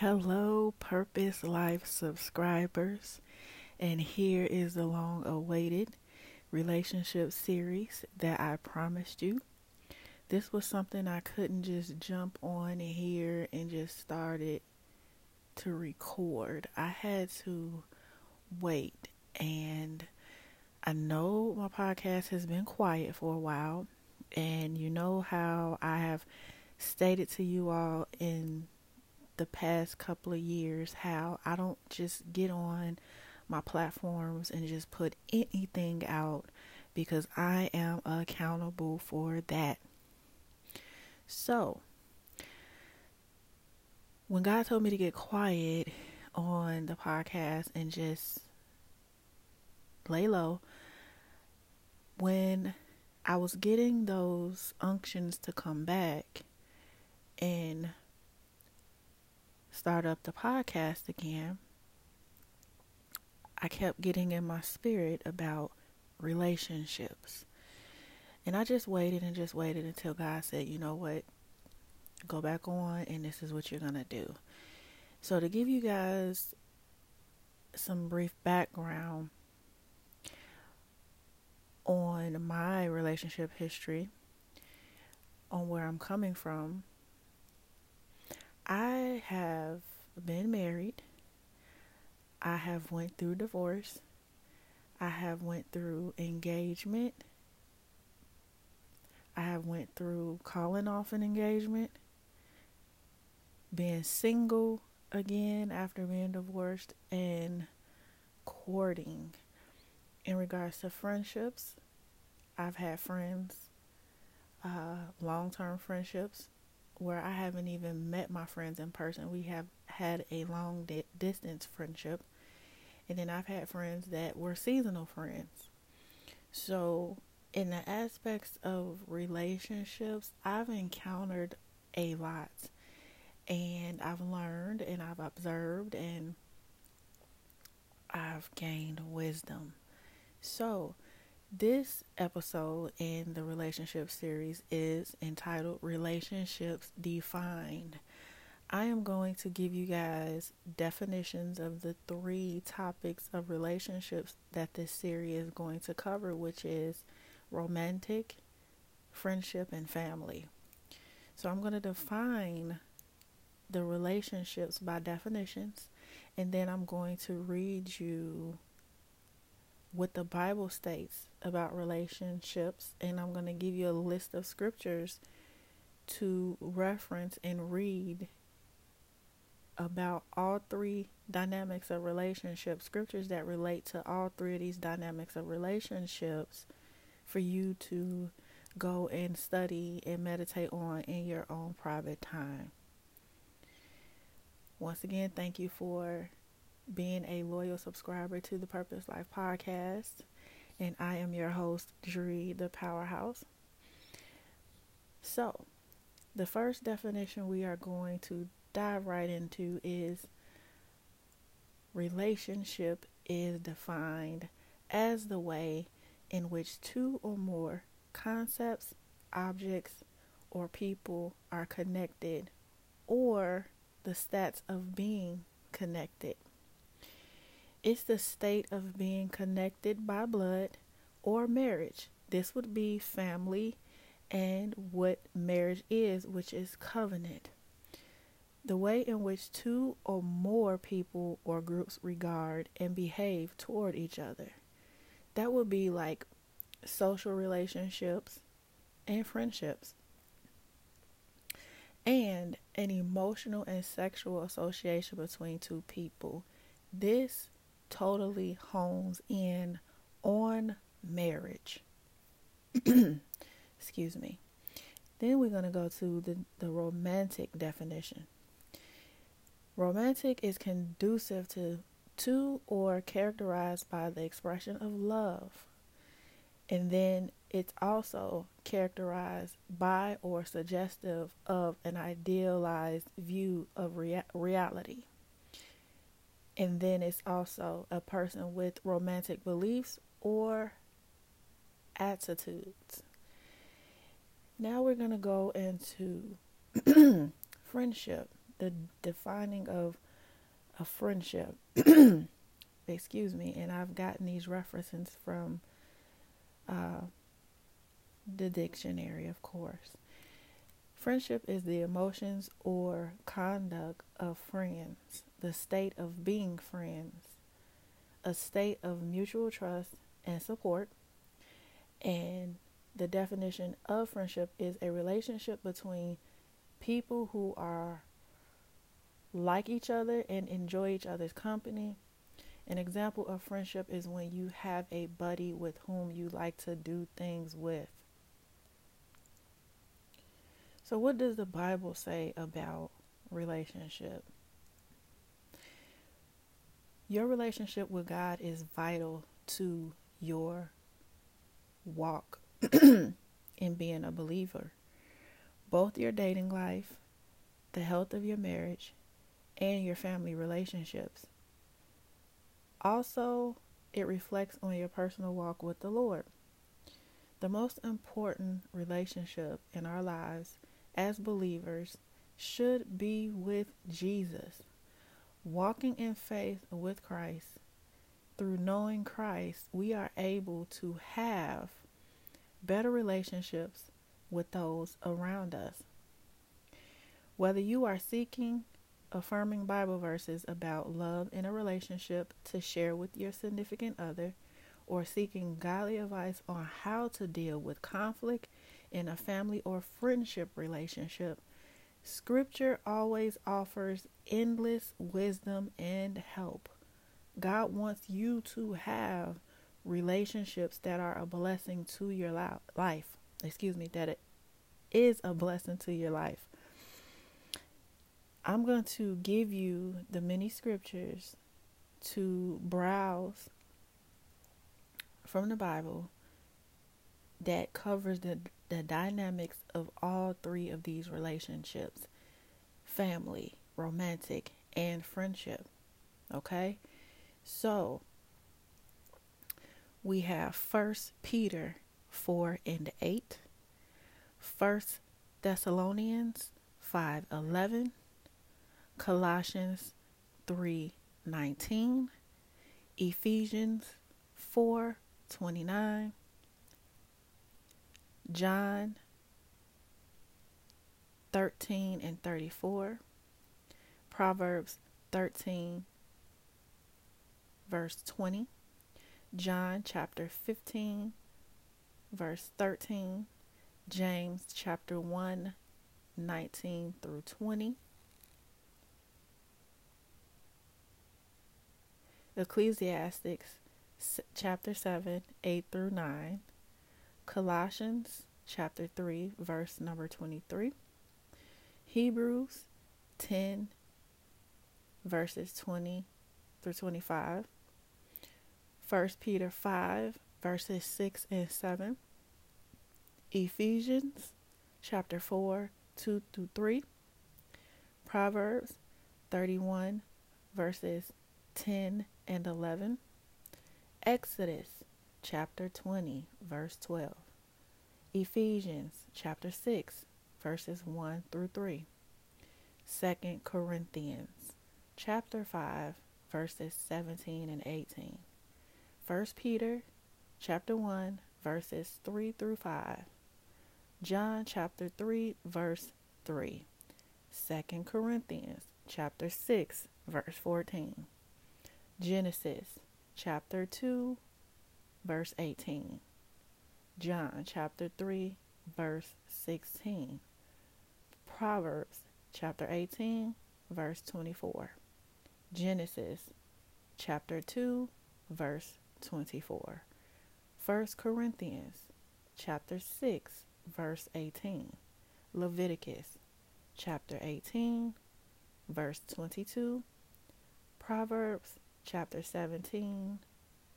Hello, Purpose Life subscribers, and here is the long awaited relationship series that I promised you. This was something I couldn't just jump on here and just start it to record. I had to wait, and I know my podcast has been quiet for a while, and you know how I have stated to you all in the past couple of years how I don't just get on my platforms and just put anything out because I am accountable for that. So, when God told me to get quiet on the podcast and just lay low, when I was getting those unctions to come back and start up the podcast again, I kept getting in my spirit about relationships. And I just waited and just waited until God said, you know what? Go back on, and this is what you're going to do. So, to give you guys some brief background on my relationship history, on where I'm coming from, I have been married. I have went through divorce. I have went through engagement. I have went through calling off an engagement, being single again after being divorced and courting. In regards to friendships, I've had friends, uh, long term friendships where I haven't even met my friends in person. We have had a long di- distance friendship. And then I've had friends that were seasonal friends. So, in the aspects of relationships, I've encountered a lot. And I've learned and I've observed and I've gained wisdom. So, this episode in the relationship series is entitled Relationships Defined. I am going to give you guys definitions of the three topics of relationships that this series is going to cover, which is romantic, friendship, and family. So I'm going to define the relationships by definitions, and then I'm going to read you what the Bible states about relationships, and I'm going to give you a list of scriptures to reference and read about all three dynamics of relationships, scriptures that relate to all three of these dynamics of relationships for you to go and study and meditate on in your own private time. Once again, thank you for being a loyal subscriber to the Purpose Life podcast. And I am your host, Dri, the Powerhouse. So, the first definition we are going to dive right into is relationship is defined as the way in which two or more concepts, objects, or people are connected or the stats of being connected. It's the state of being connected by blood or marriage. This would be family and what marriage is, which is covenant. The way in which two or more people or groups regard and behave toward each other. That would be like social relationships and friendships. And an emotional and sexual association between two people. This totally hones in on marriage. Excuse me. Then we're going to go to the, the romantic definition. Romantic is conducive to to or characterized by the expression of love. And then it's also characterized by or suggestive of an idealized view of rea- reality. And then it's also a person with romantic beliefs or attitudes. Now we're going to go into friendship. the defining of a friendship. Excuse me, and I've gotten these references from uh, the dictionary, of course. Friendship is the emotions or conduct of friends, the state of being friends, a state of mutual trust and support. And the definition of friendship is a relationship between people who are like each other and enjoy each other's company. An example of friendship is when you have a buddy with whom you like to do things with. So, what does the Bible say about relationship? Your relationship with God is vital to your walk in being a believer. Both your dating life, the health of your marriage, and your family relationships. Also, it reflects on your personal walk with the Lord. The most important relationship in our lives as believers should be with Jesus. Walking in faith with Christ, through knowing Christ, we are able to have better relationships with those around us. Whether you are seeking affirming Bible verses about love in a relationship to share with your significant other, or seeking godly advice on how to deal with conflict in a family or friendship relationship, Scripture always offers endless wisdom and help. God wants you to have relationships that are a blessing to your life. Excuse me, that it is a blessing to your life. I'm going to give you the many scriptures to browse from the Bible that covers the the dynamics of all three of these relationships family, romantic, and friendship. Okay? So, we have First Peter 4 and 8, First Thessalonians 5:11, Colossians 3:19, Ephesians 4:29, John 13 and 34, Proverbs 13, verse 20, John chapter 15, verse 13, James chapter 1, 19 through 20, Ecclesiastics chapter 7, 8 through 9, Colossians chapter 3, verse number 23. Hebrews 10, verses 20 through 25. 1 Peter 5, verses 6 and 7. Ephesians chapter 4, 2 through 3. Proverbs 31, verses 10 and 11. Exodus chapter 20, verse 12. Ephesians chapter 6, verses 1 through 3. 2 Corinthians chapter 5, verses 17 and 18. 1 Peter chapter 1, verses 3 through 5. John chapter 3, verse 3. 2 Corinthians chapter 6, verse 14. Genesis chapter 2, verse 18. John chapter 3, verse 16. Proverbs chapter 18, verse 24. Genesis chapter 2, verse 24. 1 Corinthians chapter 6, verse 18. Leviticus chapter 18, verse 22. Proverbs chapter 17,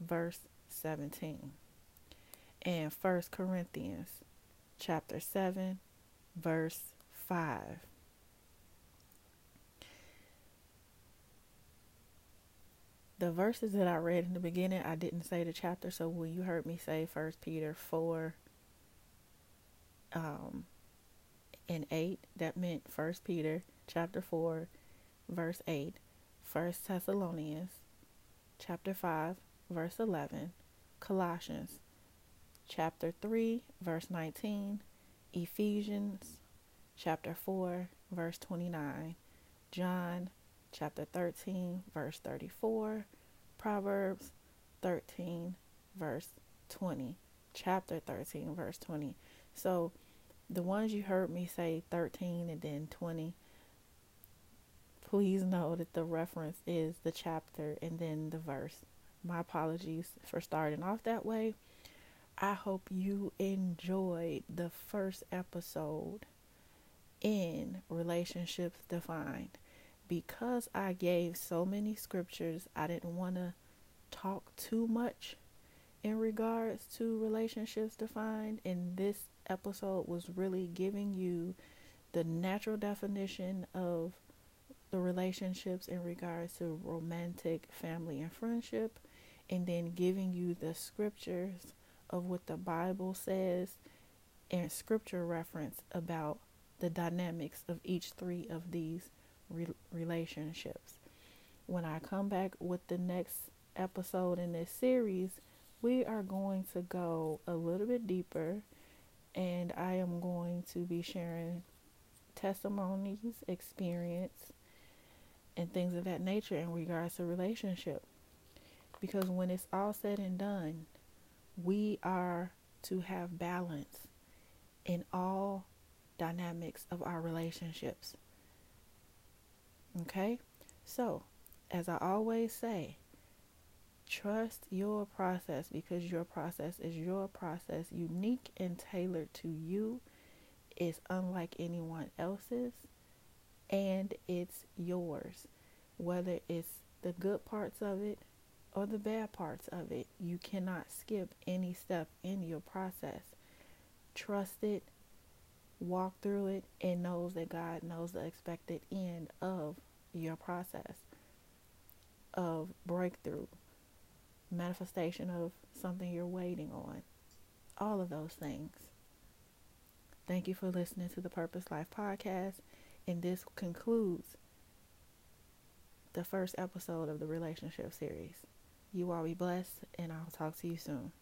verse 17 and First Corinthians chapter 7 verse 5. The verses that I read in the beginning, I didn't say the chapter, so when you heard me say First Peter 4 um, and 8, that meant First Peter chapter 4 verse 8, 1 Thessalonians chapter 5, verse 11, Colossians chapter 3, verse 19, Ephesians chapter 4, verse 29, John chapter 13, verse 34, Proverbs 13, verse 20, chapter 13, verse 20. So the ones you heard me say 13 and then 20, please know that the reference is the chapter and then the verse. My apologies for starting off that way. I hope you enjoyed the first episode in Relationships Defined. Because I gave so many scriptures, I didn't want to talk too much in regards to relationships defined. And this episode was really giving you the natural definition of the relationships in regards to romantic, family, and friendship, and then giving you the scriptures of what the Bible says and scripture reference about the dynamics of each three of these re- relationships. When I come back with the next episode in this series, we are going to go a little bit deeper and I am going to be sharing testimonies, experience, and things of that nature in regards to relationship. Because when it's all said and done, we are to have balance in all dynamics of our relationships. Okay? So, as I always say, trust your process because your process is your process, unique and tailored to you. It's unlike anyone else's, and it's yours. Whether it's the good parts of it or the bad parts of it. You cannot skip any step in your process. Trust it, walk through it, and knows that God knows the expected end of your process of breakthrough, manifestation of something you're waiting on. All of those things. Thank you for listening to the Purpose Life podcast. And this concludes the first episode of the relationship series. You all be blessed, and I'll talk to you soon.